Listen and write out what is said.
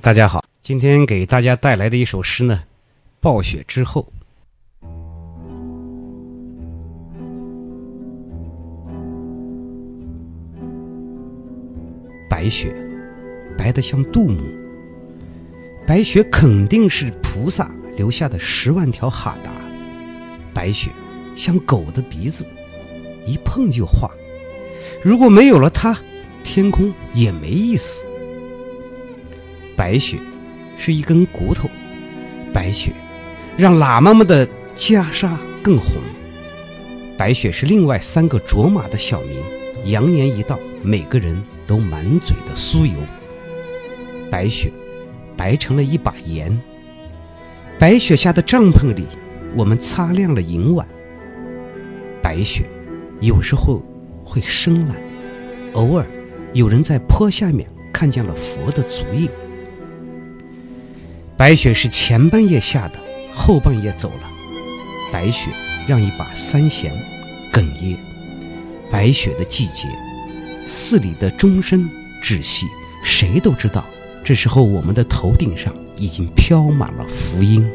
大家好，今天给大家带来的一首诗呢，《暴雪之后》。白雪，白的像杜牧。白雪肯定是菩萨留下的十万条哈达。白雪像狗的鼻子，一碰就化。如果没有了它，天空也没意思。白雪是一根骨头，白雪让喇嘛们的袈裟更红。白雪是另外三个卓玛的小名，羊年一到，每个人都满嘴的酥油。白雪白成了一把盐。白雪下的帐篷里，我们擦亮了银碗。白雪有时候会深蓝，偶尔有人在坡下面看见了佛的足印。白雪是前半夜下的，后半夜走了。白雪让一把三弦哽咽。白雪的季节，寺里的钟声窒息，谁都知道，这时候我们的头顶上已经飘满了福音。